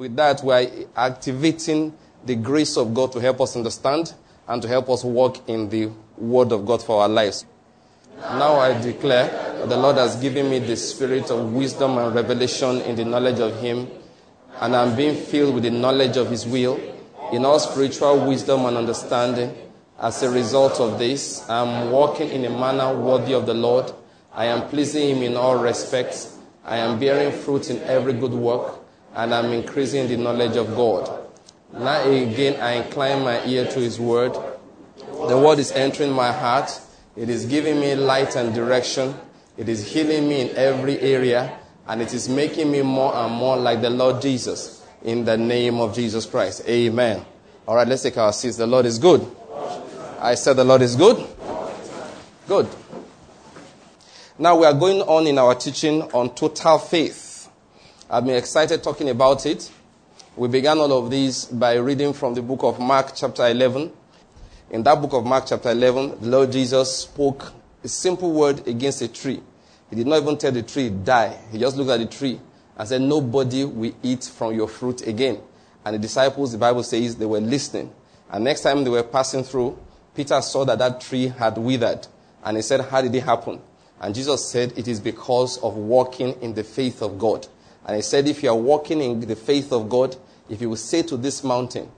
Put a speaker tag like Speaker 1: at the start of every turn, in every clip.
Speaker 1: With that, we are activating the grace of God to help us understand and to help us walk in the word of God for our lives. Now I declare that the Lord has given me the spirit of wisdom and revelation in the knowledge of Him, and I'm being filled with the knowledge of His will in all spiritual wisdom and understanding. As a result of this, I'm walking in a manner worthy of the Lord. I am pleasing Him in all respects. I am bearing fruit in every good work, and I'm increasing the knowledge of God. Now again, I incline my ear to His word. The word is entering my heart. It is giving me light and direction. It is healing me in every area, and it is making me more and more like the Lord Jesus in the name of Jesus Christ. Amen. All right, let's take our seats. The Lord is good. I said the Lord is good. Good. Now we are going on in our teaching on total faith. I've been excited talking about it. We began all of this by reading from the book of Mark, chapter 11. In that book of Mark, chapter 11, the Lord Jesus spoke a simple word against a tree. He did not even tell the tree, die. He just looked at the tree and said, Nobody will eat from your fruit again. And the disciples, the Bible says, they were listening. And next time they were passing through, Peter saw that that tree had withered. And he said, How did it happen? And Jesus said, It is because of walking in the faith of God. And he said, If you are walking in the faith of God, if you will say to this mountain,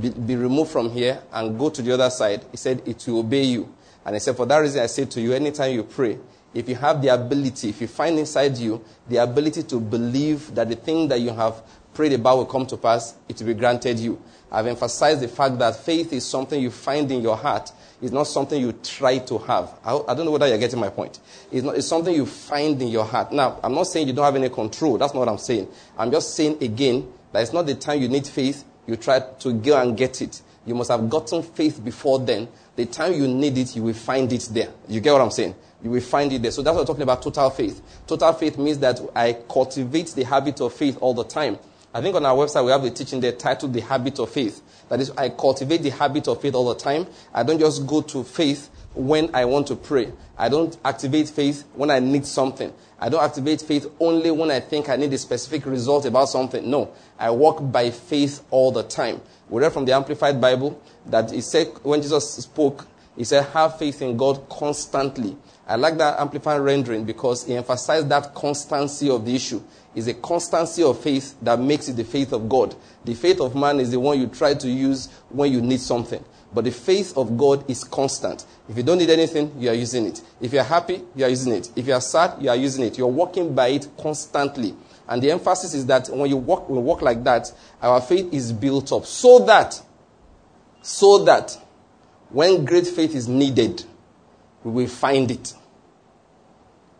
Speaker 1: be, be, removed from here and go to the other side, he said, It will obey you. And he said, For that reason, I say to you, anytime you pray, if you have the ability, if you find inside you the ability to believe that the thing that you have prayed about will come to pass, it will be granted you. I've emphasized the fact that faith is something you find in your heart. It's not something you try to have. I, I don't know whether you're getting my point. It's, not, it's something you find in your heart. Now, I'm not saying you don't have any control. That's not what I'm saying. I'm just saying again that it's not the time you need faith, you try to go and get it. You must have gotten faith before then. The time you need it, you will find it there. You get what I'm saying? You will find it there. So that's what I'm talking about total faith. Total faith means that I cultivate the habit of faith all the time. I think on our website we have a teaching there titled The Habit of Faith. That is, I cultivate the habit of faith all the time. I don't just go to faith when I want to pray. I don't activate faith when I need something. I don't activate faith only when I think I need a specific result about something. No, I walk by faith all the time. We read from the Amplified Bible that he said, when Jesus spoke, he said, have faith in God constantly. I like that Amplified rendering because he emphasized that constancy of the issue. It's a constancy of faith that makes it the faith of God. The faith of man is the one you try to use when you need something. But the faith of God is constant. If you don't need anything, you are using it. If you are happy, you are using it. If you are sad, you are using it. You're walking by it constantly. And the emphasis is that when you walk, when we walk like that, our faith is built up so that, so that when great faith is needed, we will find it.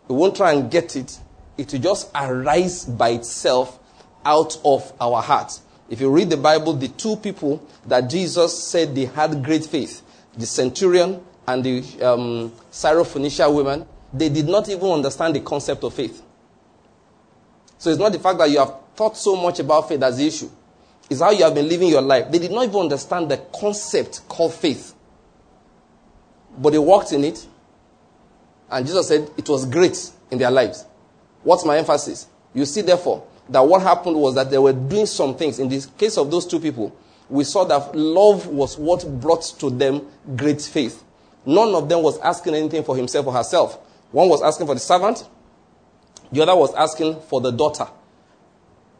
Speaker 1: We won't try and get it. It will just arise by itself out of our hearts. If you read the Bible, the two people that Jesus said they had great faith, the centurion and the um, Syrophoenician woman, they did not even understand the concept of faith. So it's not the fact that you have thought so much about faith as the issue. It's how you have been living your life. They did not even understand the concept called faith. But they walked in it. And Jesus said it was great in their lives. What's my emphasis? You see, therefore, that what happened was that they were doing some things. In the case of those two people, we saw that love was what brought to them great faith. None of them was asking anything for himself or herself. One was asking for the servant, the other was asking for the daughter.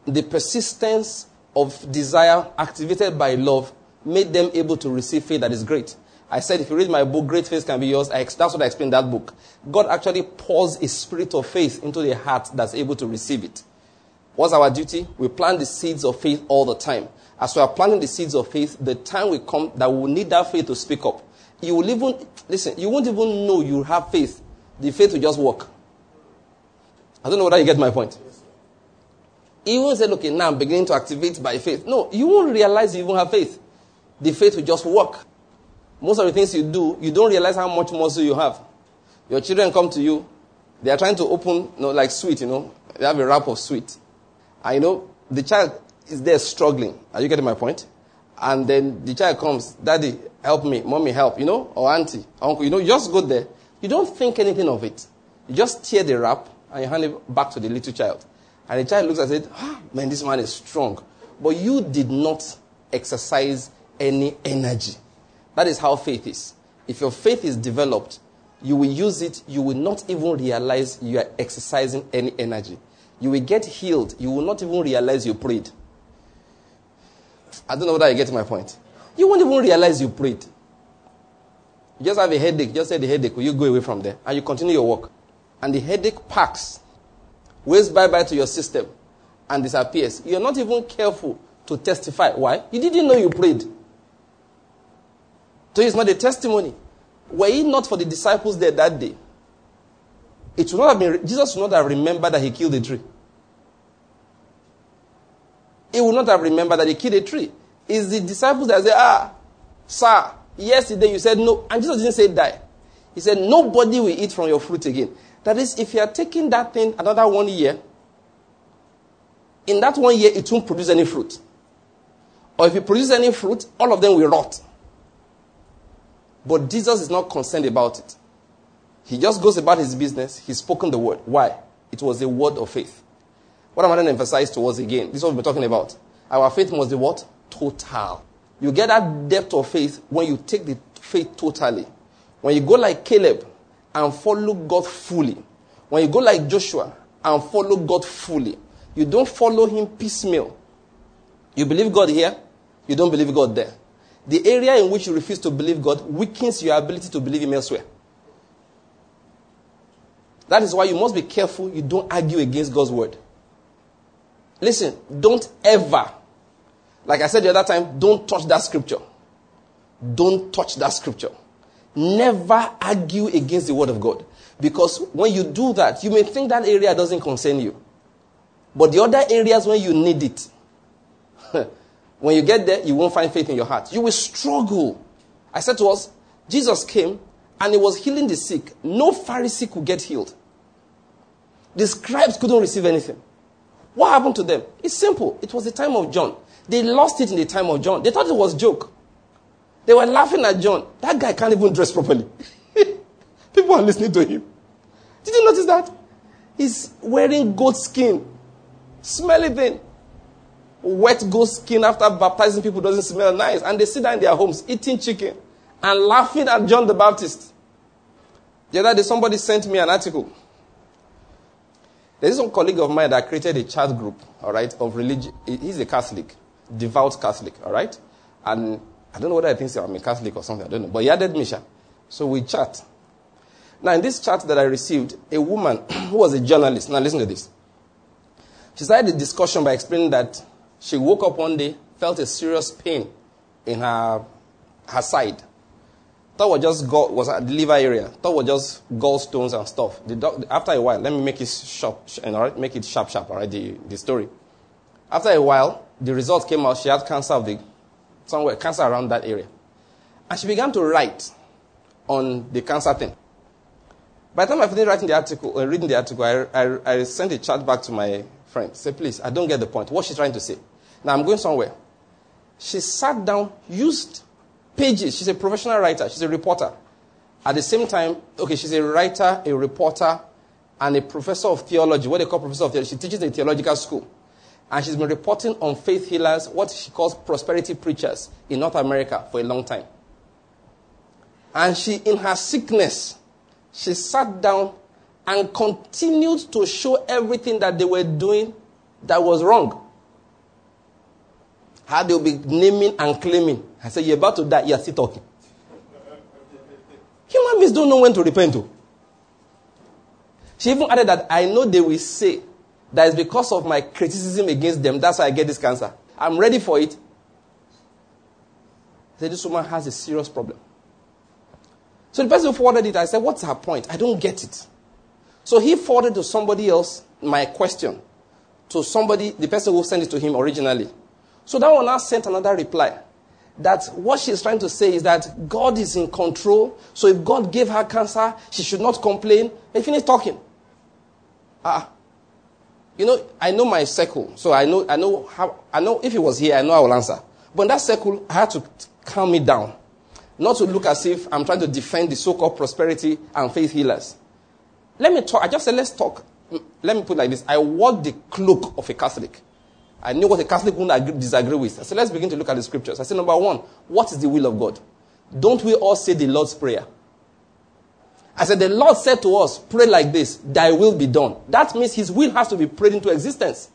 Speaker 1: The persistence of desire activated by love made them able to receive faith that is great. I said, if you read my book, Great Faith Can Be Yours, I, that's what I explained in that book. God actually pours a spirit of faith into the heart that's able to receive it. What's our duty? We plant the seeds of faith all the time. As we are planting the seeds of faith, the time will come that we will need that faith to speak up. You will even, listen, you won't even know you have faith. The faith will just work. I don't know whether you get my point. You won't say, okay, now I'm beginning to activate by faith. No, you won't realize you even have faith. The faith will just work. Most of the things you do, you don't realize how much muscle you have. Your children come to you, they are trying to open, you know, like sweet, you know, they have a wrap of sweet. And you know, the child is there struggling. Are you getting my point? And then the child comes, Daddy, help me, Mommy, help, you know, or Auntie, Uncle, you know, just go there. You don't think anything of it. You just tear the wrap and you hand it back to the little child. And the child looks at it, ah, man, this man is strong. but you did not exercise any energy. That is how faith is. If your faith is developed, you will use it, you will not even realize you are exercising any energy. You will get healed, you will not even realize you prayed. I don't know whether you get my point. You won't even realize you prayed. You just have a headache, just say the headache, you go away from there, and you continue your work. And the headache packs, waves bye bye to your system, and disappears. You're not even careful to testify. Why? You didn't know you prayed. So it's not a testimony. Were it not for the disciples there that day, it would not have been, Jesus would not have remembered that he killed a tree. He would not have remembered that he killed a tree. It's the disciples that say, ah, sir, yesterday you said no. And Jesus didn't say die. He said, nobody will eat from your fruit again. That is, if you are taking that thing another one year, in that one year, it won't produce any fruit. Or if it produces any fruit, all of them will rot. But Jesus is not concerned about it. He just goes about his business. He's spoken the word. Why? It was a word of faith. What I'm going to emphasize towards again, this is what we're talking about. Our faith must be what? Total. You get that depth of faith when you take the faith totally. When you go like Caleb and follow God fully. When you go like Joshua and follow God fully. You don't follow him piecemeal. You believe God here, you don't believe God there. The area in which you refuse to believe God weakens your ability to believe Him elsewhere. That is why you must be careful you don't argue against God's word. Listen, don't ever, like I said the other time, don't touch that scripture. Don't touch that scripture. Never argue against the word of God. Because when you do that, you may think that area doesn't concern you. But the other areas when you need it, when you get there, you won't find faith in your heart. You will struggle. I said to us, Jesus came and he was healing the sick. No Pharisee could get healed. The scribes couldn't receive anything. What happened to them? It's simple. It was the time of John. They lost it in the time of John. They thought it was joke. They were laughing at John. That guy can't even dress properly. People are listening to him. Did you notice that? He's wearing goat skin. Smelly thing wet goat skin after baptizing people doesn't smell nice. And they sit down in their homes eating chicken and laughing at John the Baptist. The other day, somebody sent me an article. There's some colleague of mine that created a chat group, all right, of religion. He's a Catholic, devout Catholic, all right? And I don't know whether I think I'm a Catholic or something, I don't know. But he added Misha. So we chat. Now, in this chat that I received, a woman who was a journalist, now listen to this. She started the discussion by explaining that she woke up one day, felt a serious pain in her, her side. Thought was just gall, was the liver area. Thought was just gallstones and stuff. The doc, after a while, let me make it sharp, all right, make it sharp, sharp. All right, the, the story. After a while, the results came out. She had cancer of the somewhere, cancer around that area, and she began to write on the cancer thing. By the time I finished writing the article, uh, reading the article, I, I, I sent a chat back to my friend. Say, please, I don't get the point. What she's trying to say. Now I'm going somewhere. She sat down, used pages. She's a professional writer. She's a reporter. At the same time, okay, she's a writer, a reporter, and a professor of theology. What they call professor of theology. She teaches in a theological school. And she's been reporting on faith healers, what she calls prosperity preachers in North America for a long time. And she, in her sickness, she sat down and continued to show everything that they were doing that was wrong. How they'll be naming and claiming. I said, You're about to die, you're still talking. Human beings don't know when to repent to. She even added that I know they will say that it's because of my criticism against them. That's why I get this cancer. I'm ready for it. I said, This woman has a serious problem. So the person who forwarded it, I said, What's her point? I don't get it. So he forwarded to somebody else my question. To somebody, the person who sent it to him originally. So that one now sent another reply that what she's trying to say is that God is in control. So if God gave her cancer, she should not complain. They finished talking. Ah. You know, I know my circle. So I know, I know how, I know if he was here, I know I will answer. But in that circle, I had to calm me down. Not to look as if I'm trying to defend the so-called prosperity and faith healers. Let me talk. I just said, let's talk. Let me put like this. I walk the cloak of a Catholic. I knew what a Catholic would agree, disagree with. I said, let's begin to look at the scriptures. I said, number one, what is the will of God? Don't we all say the Lord's Prayer? I said, the Lord said to us, pray like this, thy will be done. That means his will has to be prayed into existence.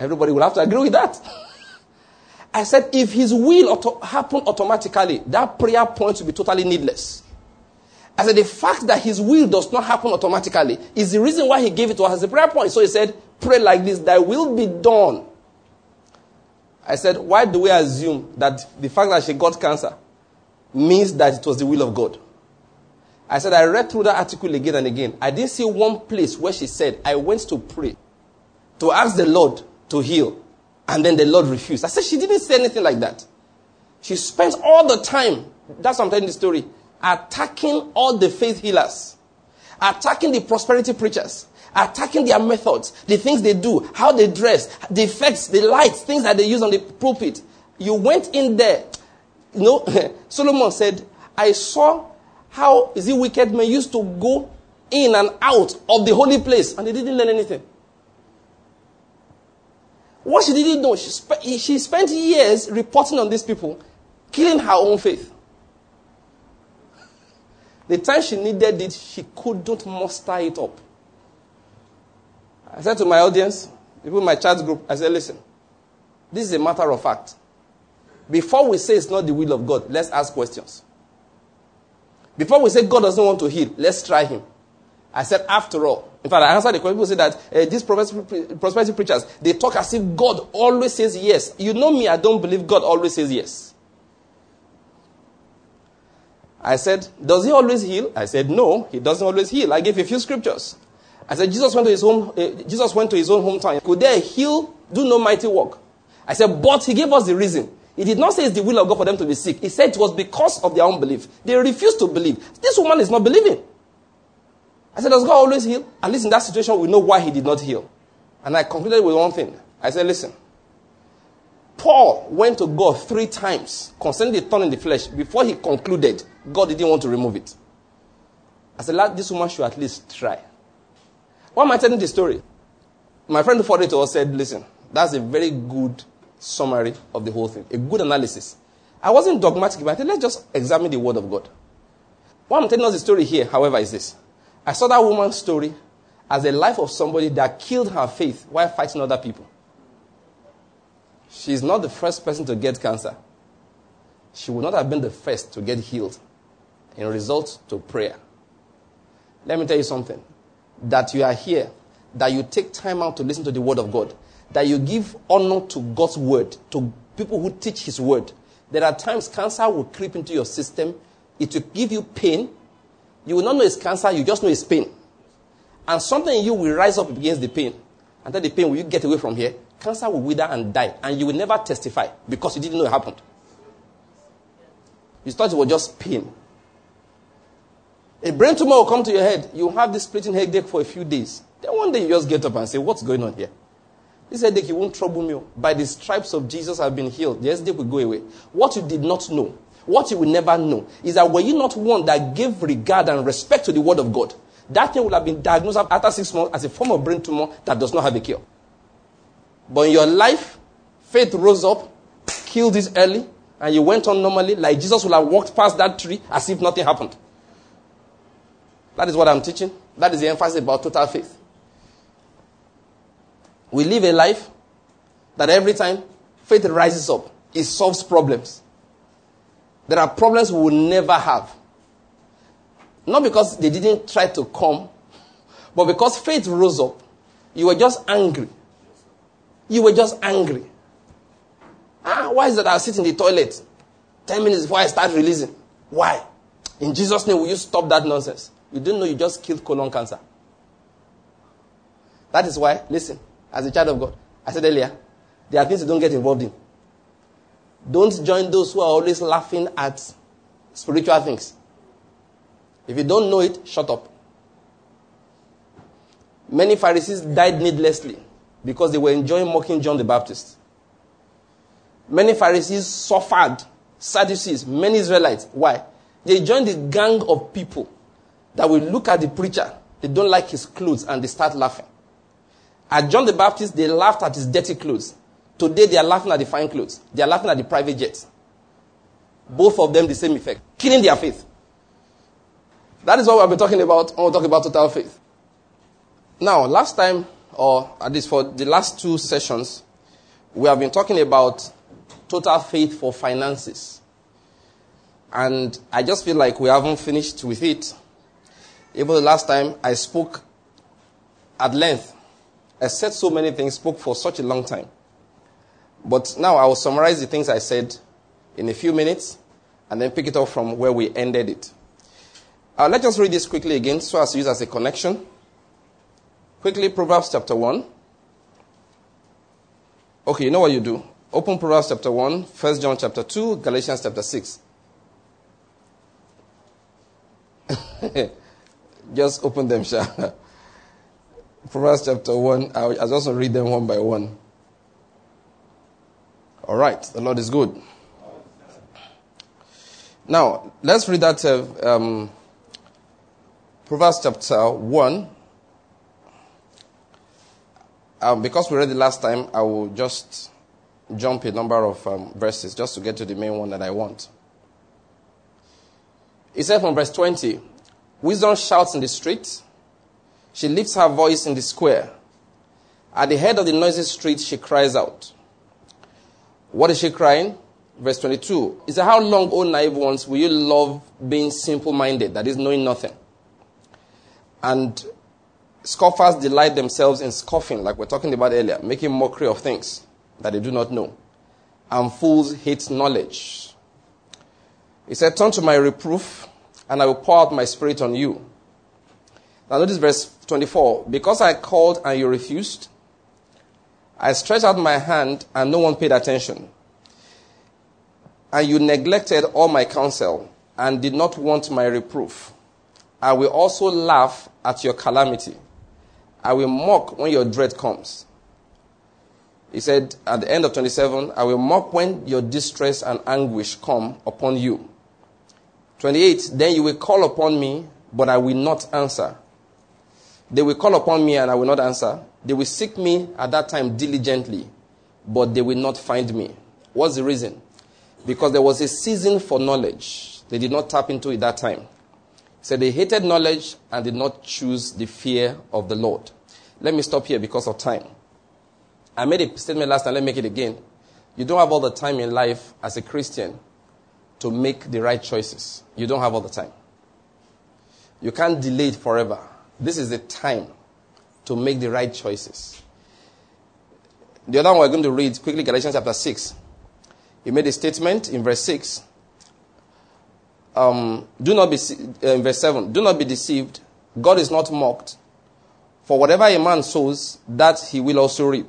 Speaker 1: Everybody will have to agree with that. I said, if his will auto- happen automatically, that prayer point will be totally needless. I said, the fact that his will does not happen automatically is the reason why he gave it to us as a prayer point. So he said, pray like this, thy will be done. I said, why do we assume that the fact that she got cancer means that it was the will of God? I said, I read through that article again and again. I didn't see one place where she said, I went to pray, to ask the Lord to heal, and then the Lord refused. I said, she didn't say anything like that. She spent all the time, that's what I'm telling the story, attacking all the faith healers, attacking the prosperity preachers, attacking their methods, the things they do, how they dress, the effects, the lights, things that they use on the pulpit. You went in there. You know, Solomon said, I saw how is it wicked men used to go in and out of the holy place and they didn't learn anything. What she didn't know, she, she spent years reporting on these people, killing her own faith. The time she needed it, she couldn't muster it up. I said to my audience, people in my chat group, I said, listen, this is a matter of fact. Before we say it's not the will of God, let's ask questions. Before we say God doesn't want to heal, let's try him. I said, after all, in fact, I answered the question. People say that uh, these prosperity preachers, they talk as if God always says yes. You know me, I don't believe God always says yes. I said, does he always heal? I said, no, he doesn't always heal. I gave a few scriptures. I said, Jesus went to his home, uh, Jesus went to his own hometown. Could they heal, do no mighty work? I said, but he gave us the reason. He did not say it's the will of God for them to be sick. He said it was because of their unbelief. They refused to believe. This woman is not believing. I said, does God always heal? At least in that situation, we know why he did not heal. And I concluded with one thing. I said, listen, Paul went to God three times concerning the thorn in the flesh before he concluded God didn't want to remove it. I said, this woman should at least try. Why am I telling this story? My friend who forwarded to us said, listen, that's a very good summary of the whole thing, a good analysis. I wasn't dogmatic about it. Let's just examine the word of God. Why I'm telling us the story here, however, is this. I saw that woman's story as a life of somebody that killed her faith while fighting other people. She's not the first person to get cancer. She would not have been the first to get healed in result to prayer. Let me tell you something. That you are here, that you take time out to listen to the word of God, that you give honor to God's word, to people who teach his word. There are times cancer will creep into your system. It will give you pain. You will not know it's cancer, you just know it's pain. And something in you will rise up against the pain. And then the pain, will you get away from here? Cancer will wither and die. And you will never testify because you didn't know it happened. You thought it was just pain. A brain tumor will come to your head. You'll have this splitting headache for a few days. Then one day you just get up and say, What's going on here? This headache, it won't trouble me. By the stripes of Jesus, I've been healed. The headache will go away. What you did not know, what you will never know, is that were you not one that gave regard and respect to the word of God, that thing would have been diagnosed after six months as a form of brain tumor that does not have a cure. But in your life, faith rose up, killed this early, and you went on normally, like Jesus would have walked past that tree as if nothing happened. That is what I'm teaching. That is the emphasis about total faith. We live a life that every time faith rises up, it solves problems. There are problems we will never have. Not because they didn't try to come, but because faith rose up. You were just angry. You were just angry. Ah, why is that I sit in the toilet 10 minutes before I start releasing? Why? In Jesus' name, will you stop that nonsense? You didn't know you just killed colon cancer. That is why, listen, as a child of God, I said earlier, there are things you don't get involved in. Don't join those who are always laughing at spiritual things. If you don't know it, shut up. Many Pharisees died needlessly because they were enjoying mocking John the Baptist. Many Pharisees suffered, Sadducees, many Israelites. Why? They joined the gang of people that will look at the preacher, they don't like his clothes, and they start laughing. At John the Baptist, they laughed at his dirty clothes. Today, they are laughing at the fine clothes. They are laughing at the private jets. Both of them the same effect. Killing their faith. That is what we've been talking about when we talk about total faith. Now, last time, or at least for the last two sessions, we have been talking about total faith for finances. And I just feel like we haven't finished with it. Even the last time I spoke at length, I said so many things, spoke for such a long time. But now I will summarize the things I said in a few minutes and then pick it up from where we ended it. Uh, let's just read this quickly again so as to use as a connection. Quickly, Proverbs chapter 1. Okay, you know what you do. Open Proverbs chapter 1, 1 John chapter 2, Galatians chapter 6. just open them, Sha. Proverbs chapter 1. I'll, just read them one by one. All right, the Lord is good. Now, let's read that uh, um, Proverbs chapter 1. Um, because we read it last time, I will just jump a number of um, verses just to get to the main one that I want. He said from verse 20 Wisdom shouts in the street, she lifts her voice in the square. At the head of the noisy street, she cries out. What is she crying? Verse 22. He said, How long, O naive ones, will you love being simple minded, that is, knowing nothing? And scoffers delight themselves in scoffing, like we're talking about earlier, making mockery of things that they do not know. And fools hate knowledge. He said, Turn to my reproof, and I will pour out my spirit on you. Now notice verse 24. Because I called and you refused, I stretched out my hand and no one paid attention. And you neglected all my counsel and did not want my reproof. I will also laugh at your calamity. I will mock when your dread comes. He said at the end of 27, I will mock when your distress and anguish come upon you. 28, then you will call upon me, but I will not answer. They will call upon me and I will not answer. They will seek me at that time diligently, but they will not find me. What's the reason? Because there was a season for knowledge. They did not tap into it that time. So they hated knowledge and did not choose the fear of the Lord. Let me stop here because of time. I made a statement last time, let me make it again. You don't have all the time in life as a Christian to make the right choices. You don't have all the time. You can't delay it forever. This is the time to make the right choices. The other one we're going to read quickly Galatians chapter 6. He made a statement in verse 6. Um, do not be, uh, in verse 7, do not be deceived. God is not mocked. For whatever a man sows, that he will also reap.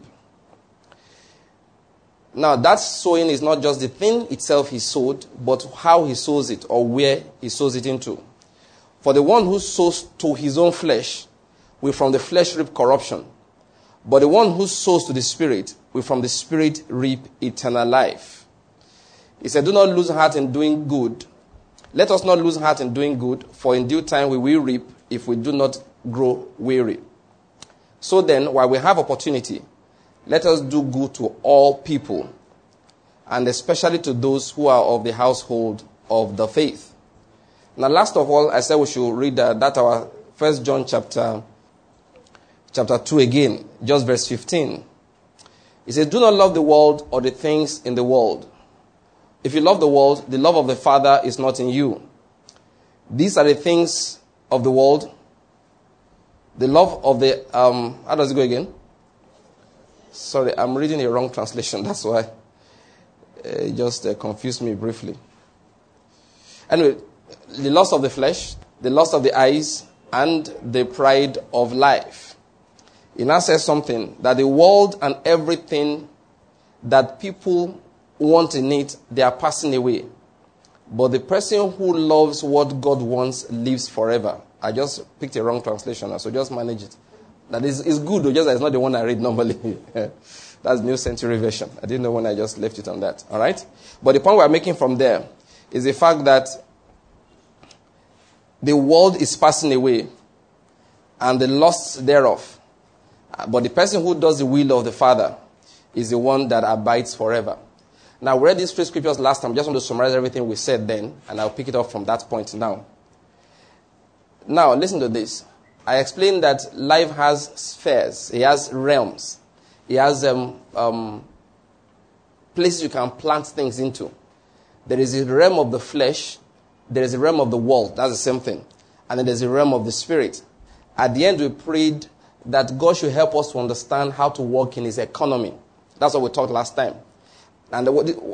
Speaker 1: Now, that sowing is not just the thing itself he sowed, but how he sows it or where he sows it into. For the one who sows to his own flesh will from the flesh reap corruption. But the one who sows to the Spirit will from the Spirit reap eternal life. He said, Do not lose heart in doing good. Let us not lose heart in doing good, for in due time we will reap if we do not grow weary. So then, while we have opportunity, let us do good to all people, and especially to those who are of the household of the faith. Now, last of all, I said we should read uh, that our First John chapter chapter two again, just verse fifteen. He says, "Do not love the world or the things in the world. If you love the world, the love of the Father is not in you. These are the things of the world. The love of the um, how does it go again? Sorry, I'm reading a wrong translation. That's why it just uh, confused me briefly. Anyway, the lust of the flesh, the lust of the eyes, and the pride of life. He now says something that the world and everything that people want in it, they are passing away. But the person who loves what God wants lives forever. I just picked a wrong translation, so just manage it. That is it's good, though, just that it's not the one I read normally. That's New Century Version. I didn't know when I just left it on that. All right? But the point we're making from there is the fact that the world is passing away and the lusts thereof. But the person who does the will of the Father is the one that abides forever. Now, we read these three scriptures last time. Just want to summarize everything we said then, and I'll pick it up from that point now. Now, listen to this. I explained that life has spheres, it has realms, it has um, um, places you can plant things into. There is a realm of the flesh, there is a realm of the world. That's the same thing. And then there's a realm of the spirit. At the end, we prayed that God should help us to understand how to work in His economy. That's what we talked last time. And I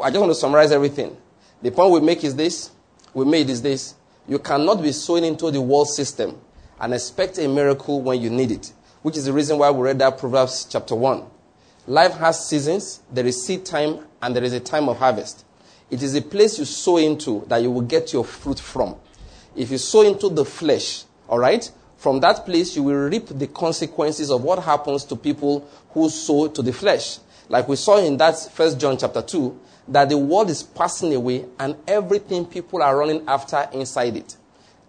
Speaker 1: just want to summarize everything. The point we make is this we made is this. You cannot be sowing into the world system and expect a miracle when you need it, which is the reason why we read that Proverbs chapter 1. Life has seasons, there is seed time, and there is a time of harvest. It is a place you sow into that you will get your fruit from. If you sow into the flesh, all right, from that place you will reap the consequences of what happens to people who sow to the flesh. Like we saw in that first John chapter 2, that the world is passing away and everything people are running after inside it.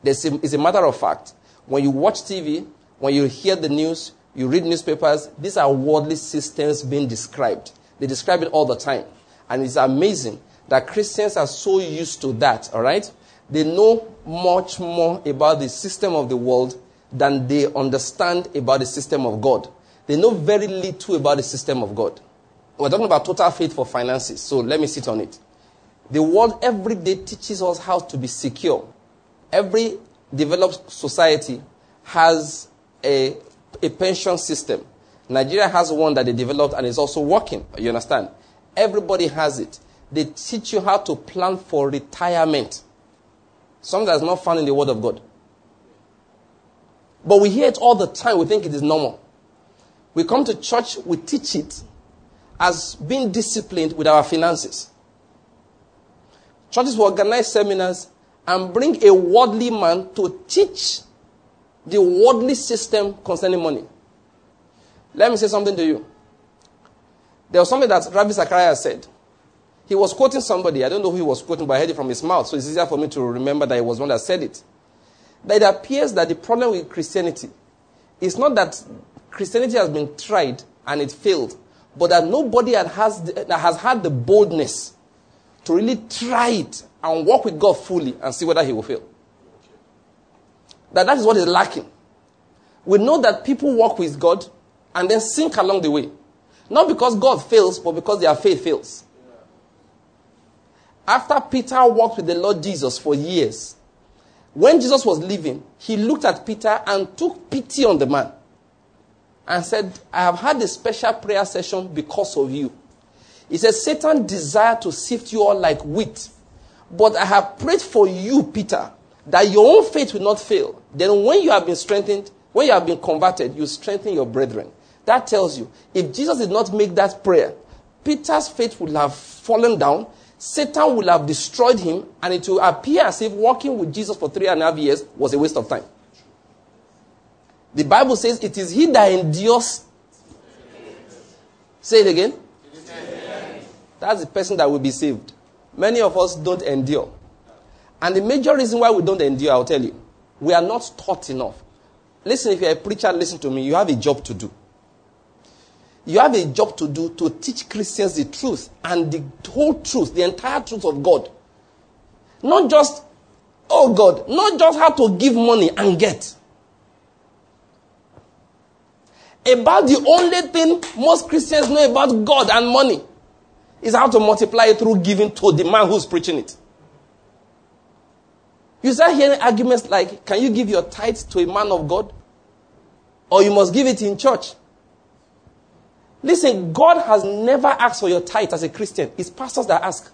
Speaker 1: It's a matter of fact. When you watch TV, when you hear the news, you read newspapers, these are worldly systems being described. They describe it all the time. And it's amazing that Christians are so used to that, all right? They know much more about the system of the world than they understand about the system of God. They know very little about the system of God. We're talking about total faith for finances, so let me sit on it. The world every day teaches us how to be secure. Every developed society has a, a pension system. Nigeria has one that they developed and is also working. You understand? Everybody has it. They teach you how to plan for retirement. Something that's not found in the Word of God. But we hear it all the time. We think it is normal. We come to church, we teach it as being disciplined with our finances. Churches will organize seminars and bring a worldly man to teach the worldly system concerning money. Let me say something to you. There was something that Ravi Zachariah said. He was quoting somebody. I don't know who he was quoting, but I heard it from his mouth. So it's easier for me to remember that it was one that said it. That it appears that the problem with Christianity is not that Christianity has been tried and it failed, but that nobody has, that has had the boldness to really try it and walk with God fully and see whether he will fail. That that is what is lacking. We know that people walk with God and then sink along the way. Not because God fails, but because their faith fails. After Peter walked with the Lord Jesus for years, when Jesus was leaving, he looked at Peter and took pity on the man and said, I have had a special prayer session because of you. He said, Satan desired to sift you all like wheat. But I have prayed for you, Peter, that your own faith will not fail. Then when you have been strengthened, when you have been converted, you strengthen your brethren. That tells you, if Jesus did not make that prayer, Peter's faith would have fallen down, Satan will have destroyed him, and it will appear as if walking with Jesus for three and a half years was a waste of time. The Bible says it is he that endures. Say it again. That's the person that will be saved. Many of us don't endure. And the major reason why we don't endure, I'll tell you, we are not taught enough. Listen, if you're a preacher, listen to me. You have a job to do. You have a job to do to teach Christians the truth and the whole truth, the entire truth of God. Not just, oh God, not just how to give money and get. About the only thing most Christians know about God and money is how to multiply it through giving to the man who's preaching it. You start hearing arguments like, can you give your tithe to a man of God? Or you must give it in church. Listen, God has never asked for your tithe as a Christian. It's pastors that ask.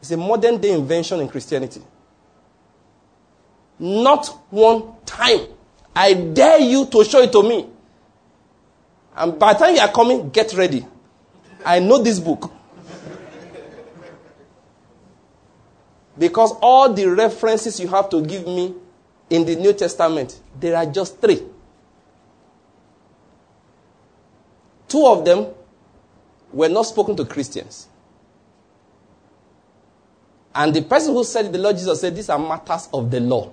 Speaker 1: It's a modern day invention in Christianity. Not one time. I dare you to show it to me. And by the time you are coming, get ready. I know this book. Because all the references you have to give me in the New Testament, there are just three. Two of them were not spoken to Christians. And the person who said the Lord Jesus said, These are matters of the law.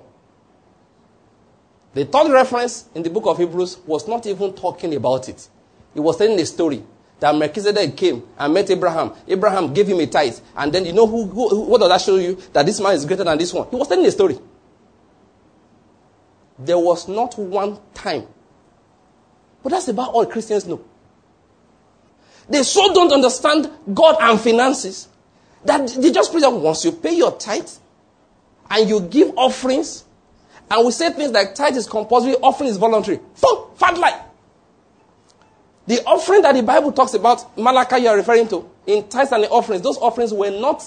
Speaker 1: The third reference in the book of Hebrews was not even talking about it. It was telling a story that Melchizedek came and met Abraham. Abraham gave him a tithe. And then you know who, who, what does that show you? That this man is greater than this one. He was telling a story. There was not one time. But that's about all Christians know. They so don't understand God and finances that they just preach that once you pay your tithe and you give offerings, and we say things like tithe is compulsory, offering is voluntary. Boom, fat lie. The offering that the Bible talks about, Malachi you are referring to, in tithes and offerings, those offerings were not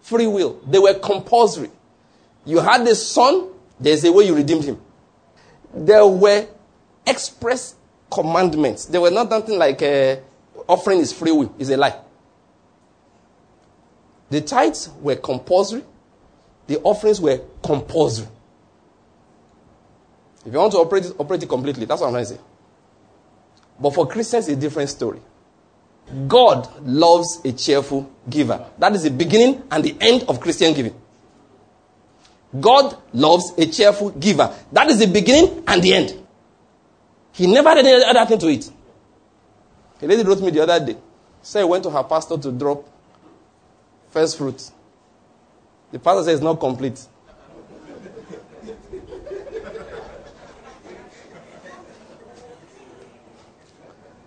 Speaker 1: free will. They were compulsory. You had the son, there's a way you redeemed him. There were express commandments. They were not something like uh, offering is free will. It's a lie. The tithes were compulsory. The offerings were compulsory. If you want to operate it, operate it completely. That's what I'm trying to say. But for Christians, it's a different story. God loves a cheerful giver. That is the beginning and the end of Christian giving. God loves a cheerful giver. That is the beginning and the end. He never did any other thing to it. A lady wrote me the other day. Said he went to her pastor to drop first fruit. The pastor says it's not complete.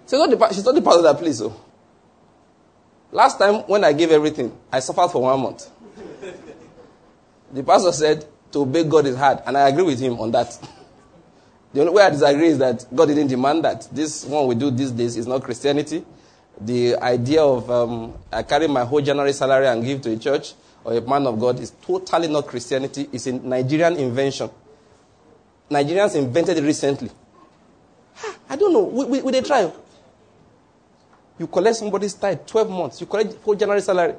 Speaker 1: She not, the, she told the pastor that, please, oh, last time when I gave everything, I suffered for one month. The pastor said, to obey God is hard, and I agree with him on that. The only way I disagree is that God didn't demand that. This one we do these days is not Christianity. The idea of um, I carry my whole January salary and give to a church or a man of God is totally not Christianity. It's a Nigerian invention. Nigerians invented it recently. I don't know. We, we, we they try. You collect somebody's tithe, 12 months. You collect whole January salary.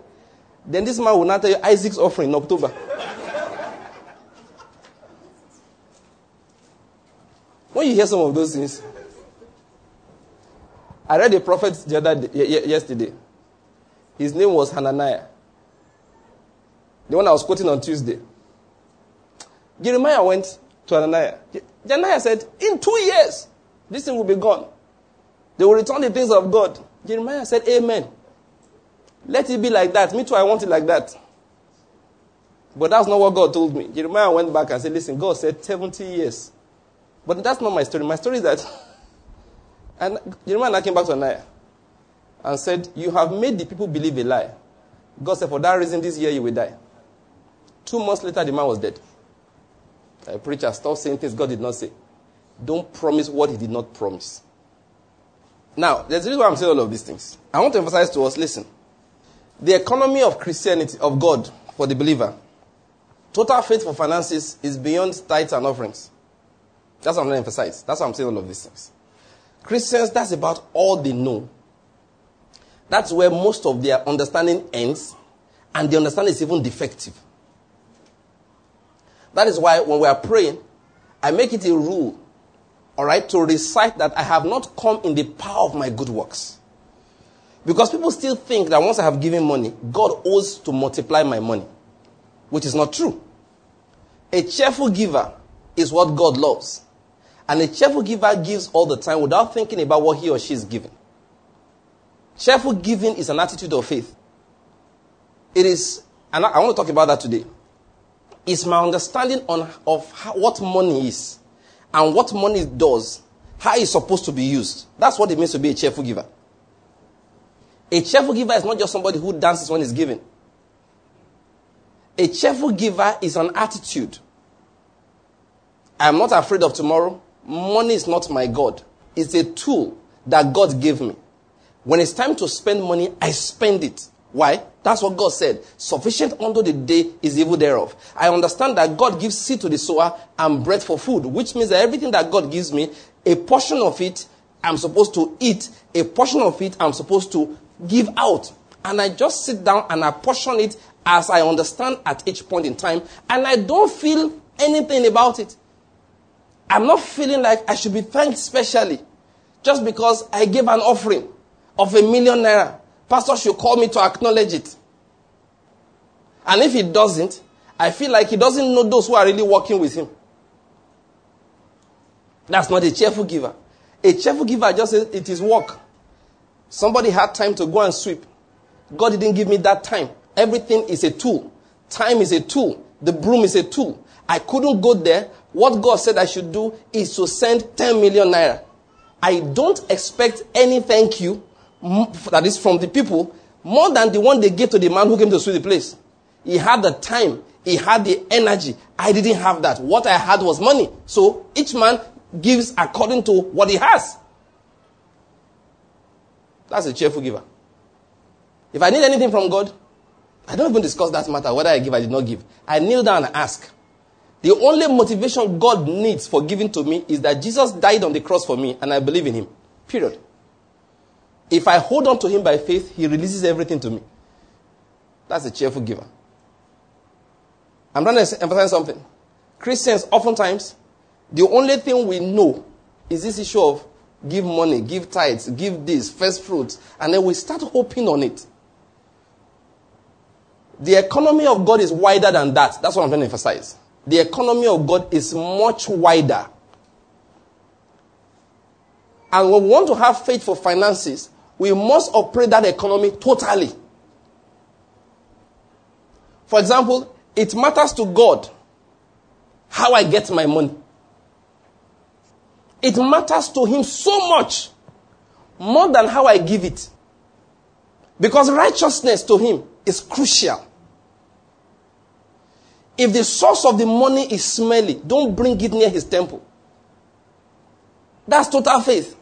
Speaker 1: Then this man will not tell you Isaac's offering in October. when you hear some of those things, I read a prophet the other day, yesterday. His name was Hananiah. The one I was quoting on Tuesday. Jeremiah went to Hananiah. Jeremiah said, In two years, this thing will be gone. They will return the things of God. Jeremiah said, Amen. Let it be like that. Me too, I want it like that. But that's not what God told me. Jeremiah went back and said, Listen, God said 70 years. But that's not my story. My story is that. and Jeremiah came back to Ananiah and said, You have made the people believe a lie. God said, For that reason, this year you will die. Two months later, the man was dead. A preacher, stop saying things God did not say. Don't promise what he did not promise. Now, there's a reason why I'm saying all of these things. I want to emphasize to us listen, the economy of Christianity, of God for the believer, total faith for finances is beyond tithes and offerings. That's what I'm going to emphasize. That's why I'm saying all of these things. Christians, that's about all they know. That's where most of their understanding ends, and the understanding is even defective. That is why when we are praying, I make it a rule all right, to recite that I have not come in the power of my good works. Because people still think that once I have given money, God owes to multiply my money, which is not true. A cheerful giver is what God loves. And a cheerful giver gives all the time without thinking about what he or she is giving. Cheerful giving is an attitude of faith. It is, and I, want to talk about that today. It's my understanding on, of how, what money is and what money does, how it's supposed to be used. That's what it means to be a cheerful giver. A cheerful giver is not just somebody who dances when he's giving. A cheerful giver is an attitude. I am not afraid of tomorrow. Money is not my God. It's a tool that God gave me. When it's time to spend money, I spend it. Why? That's what God said. Sufficient unto the day is evil thereof. I understand that God gives seed to the sower and bread for food, which means that everything that God gives me, a portion of it I'm supposed to eat, a portion of it I'm supposed to give out. And I just sit down and I portion it as I understand at each point in time, and I don't feel anything about it. I'm not feeling like I should be thanked specially just because I gave an offering of a million naira Pastor should call me to acknowledge it. And if he doesn't, I feel like he doesn't know those who are really working with him. That's not a cheerful giver. A cheerful giver just says it is work. Somebody had time to go and sweep. God didn't give me that time. Everything is a tool. Time is a tool. The broom is a tool. I couldn't go there. What God said I should do is to send 10 million naira. I don't expect any thank you that is from the people more than the one they gave to the man who came to sweep the place. He had the time. He had the energy. I didn't have that. What I had was money. So each man gives according to what he has. That's a cheerful giver. If I need anything from God, I don't even discuss that matter, whether I give or did not give. I kneel down and ask. The only motivation God needs for giving to me is that Jesus died on the cross for me and I believe in him. Period. If I hold on to him by faith, he releases everything to me. That's a cheerful giver. I'm trying to emphasize something. Christians, oftentimes, the only thing we know is this issue of give money, give tithes, give this, first fruits, and then we start hoping on it. The economy of God is wider than that. That's what I'm trying to emphasize. The economy of God is much wider. And we want to have faith for finances, we must operate that economy totally. For example, it matters to God how I get my money. It matters to Him so much more than how I give it. Because righteousness to Him is crucial. If the source of the money is smelly, don't bring it near His temple. That's total faith.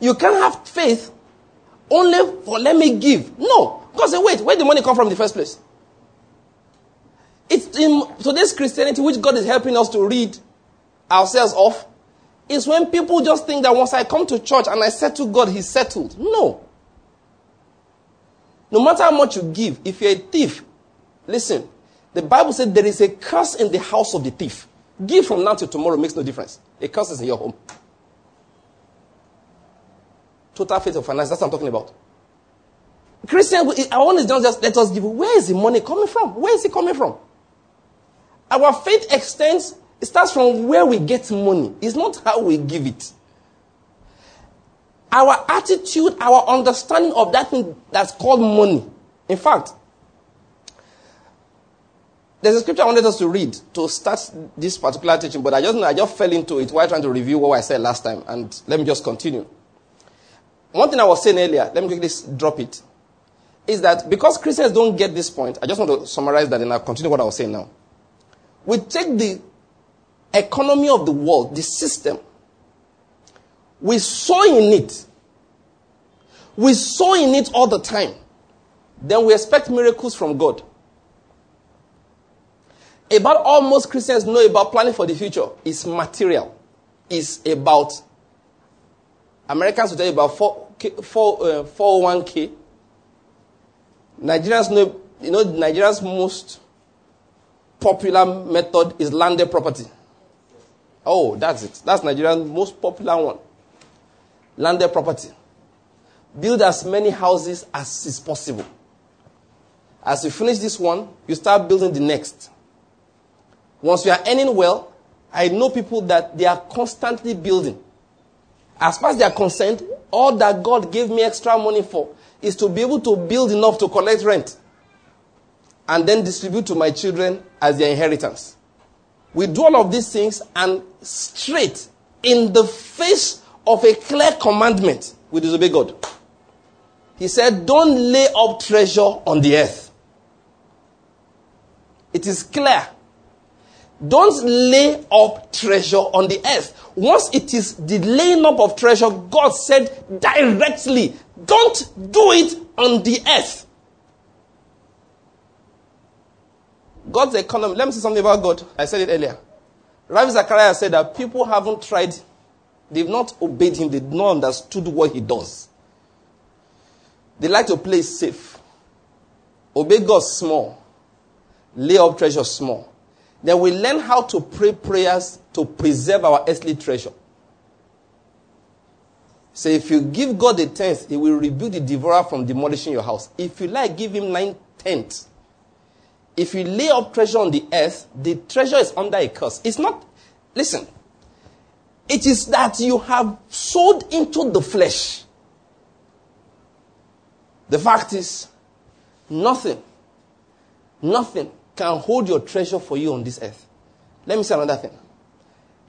Speaker 1: You can't have faith only for let me give. No. Because wait, where did the money come from in the first place? It's in today's Christianity, which God is helping us to read ourselves off, is when people just think that once I come to church and I settle God, He's settled. No. No matter how much you give, if you're a thief, listen, the Bible said there is a curse in the house of the thief. Give from now till tomorrow makes no difference. A curse is in your home. Total faith of finance, that's what I'm talking about. Christian, our own is not just let us give. Where is the money coming from? Where is it coming from? Our faith extends, it starts from where we get money. It's not how we give it. Our attitude, our understanding of that thing that's called money. In fact, there's a scripture I wanted us to read to start this particular teaching, but I just I just fell into it while trying to review what I said last time, and let me just continue. One thing I was saying earlier, let me quickly drop it, is that because Christians don't get this point, I just want to summarize that and I'll continue what I was saying now. We take the economy of the world, the system, we sow in it. We sow in it all the time. Then we expect miracles from God. About all most Christians know about planning for the future is material. Is about Americans will tell you about 4, 4, uh, 401k. Nigerians know, you know, Nigerians most popular method is landed property. Oh, that's it. That's Nigeria's most popular one. Landed property. Build as many houses as is possible. As you finish this one, you start building the next. Once you are earning well, I know people that they are constantly building. As far as they are concerned, all that God gave me extra money for is to be able to build enough to collect rent and then distribute to my children as their inheritance. We do all of these things and straight in the face of a clear commandment, we disobey God. He said, Don't lay up treasure on the earth. It is clear. Don't lay up treasure on the earth. Once it is the laying up of treasure, God said directly, don't do it on the earth. God's economy. Let me say something about God. I said it earlier. Ravi Zacharias said that people haven't tried, they've not obeyed him, they've not understood what he does. They like to play safe. Obey God small. Lay up treasure small. Then we learn how to pray prayers to preserve our earthly treasure. So if you give God a tenth, he will rebuild the devourer from demolishing your house. If you like, give him nine tenths if you lay up treasure on the earth, the treasure is under a curse. It's not, listen, It is that you have sold into the flesh. The fact is, nothing, nothing can hold your treasure for you on this earth. Let me say another thing.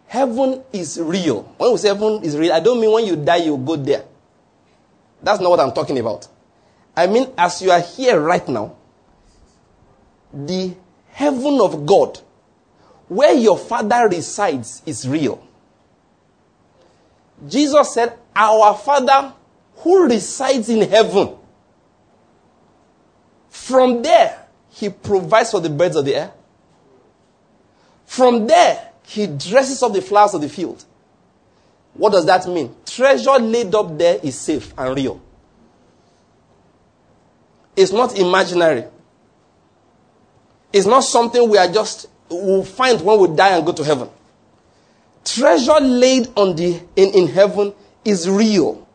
Speaker 1: Heaven is real. When we say heaven is real, I don't mean when you die, you go there. That's not what I'm talking about. I mean, as you are here right now, the heaven of God, where your Father resides, is real. Jesus said, Our Father who resides in heaven. From there, He provides for the birds of the air. From there, He dresses up the flowers of the field. What does that mean? Treasure laid up there is safe and real. It's not imaginary. It's not something we are just will find when we die and go to heaven. Treasure laid on the in, in heaven is real.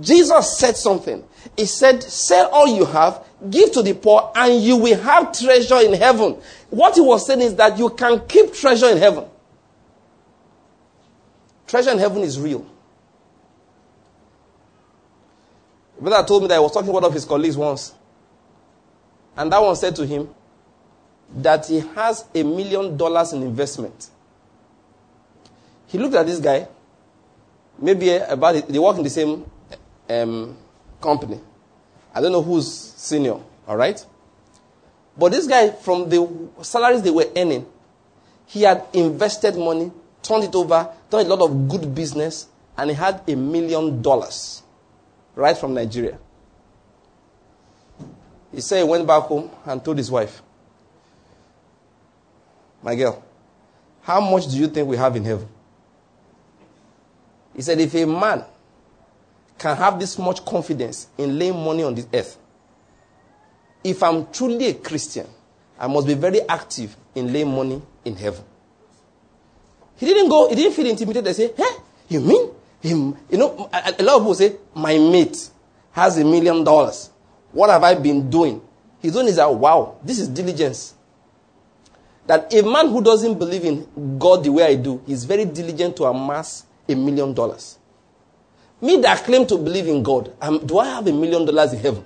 Speaker 1: Jesus said something. He said, Sell all you have, give to the poor, and you will have treasure in heaven. What he was saying is that you can keep treasure in heaven. Treasure in heaven is real. brother told me that he was talking to one of his colleagues once. And that one said to him that he has a million dollars in investment. He looked at this guy, maybe about they work in the same um, company. I don't know who's senior, all right? But this guy, from the salaries they were earning, he had invested money, turned it over, done a lot of good business, and he had a million dollars right from Nigeria. He said he went back home and told his wife, My girl, how much do you think we have in heaven? He said, If a man can have this much confidence in laying money on this earth, if I'm truly a Christian, I must be very active in laying money in heaven. He didn't go, he didn't feel intimidated. They say, Hey, you mean him, you know, a, a lot of people say, my mate has a million dollars. What have I been doing? His own is wow, this is diligence. That a man who doesn't believe in God the way I do is very diligent to amass a million dollars. Me that claim to believe in God, um, do I have a million dollars in heaven?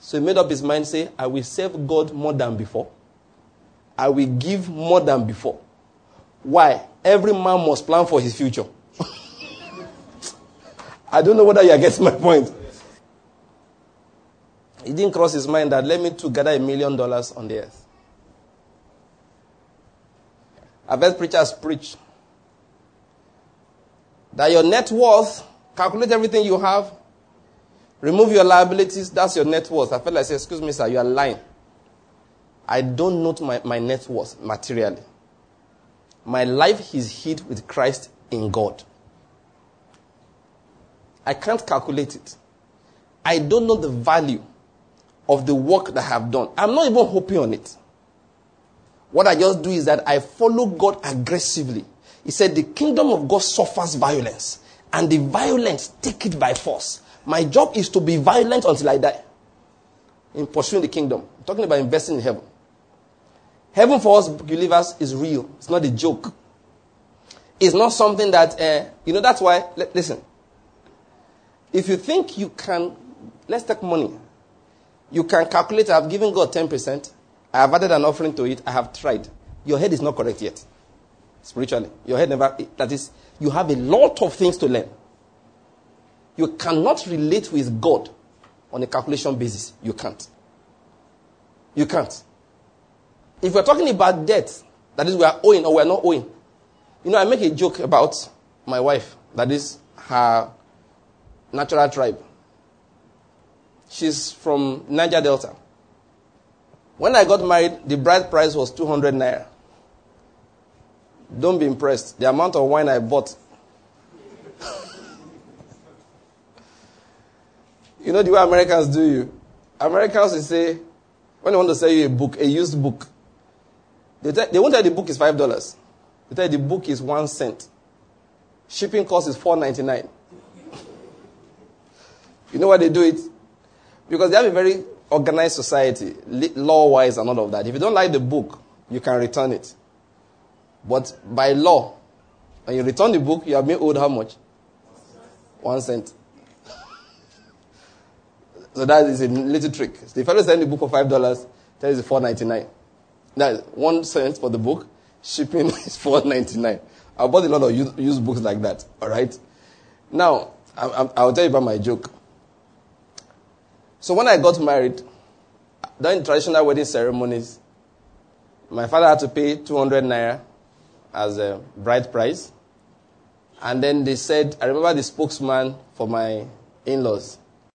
Speaker 1: So he made up his mind, say, I will serve God more than before. I will give more than before. Why? Every man must plan for his future. I don't know whether you are getting my point. It didn't cross his mind that let me to gather a million dollars on the earth. I've heard preachers preach that your net worth, calculate everything you have, remove your liabilities, that's your net worth. I felt like, say, excuse me, sir, you are lying. I don't note my, my net worth materially. My life is hid with Christ in God. I can't calculate it. I don't know the value of the work that I have done. I'm not even hoping on it. What I just do is that I follow God aggressively. He said, The kingdom of God suffers violence, and the violent take it by force. My job is to be violent until I die in pursuing the kingdom. I'm talking about investing in heaven. Heaven for us believers is real. It's not a joke. It's not something that, uh, you know, that's why, listen. If you think you can, let's take money. You can calculate, I've given God 10%. I have added an offering to it. I have tried. Your head is not correct yet. Spiritually. Your head never, that is, you have a lot of things to learn. You cannot relate with God on a calculation basis. You can't. You can't. If we're talking about debt, that is, we are owing or we are not owing. You know, I make a joke about my wife, that is her natural tribe. She's from Niger Delta. When I got married, the bride price was 200 naira. Don't be impressed. The amount of wine I bought. you know the way Americans do you? Americans will say, when they want to sell you a book, a used book, they, tell, they won't tell you the book is $5. They tell you the book is 1 cent. Shipping cost is four ninety nine. you know why they do it? Because they have a very organized society, law wise and all of that. If you don't like the book, you can return it. But by law, When you return the book, you have been owed how much? One cent. so that is a little trick. So the fellow sent the book for five dollars, tells you four ninety nine. That is one cent for the book, shipping is four ninety nine. I bought a lot of used, used books like that. All right. Now I, I, will tell you about my joke. So when I got married, during traditional wedding ceremonies, my father had to pay 200 naira as a bride price. And then they said, I remember the spokesman for my in laws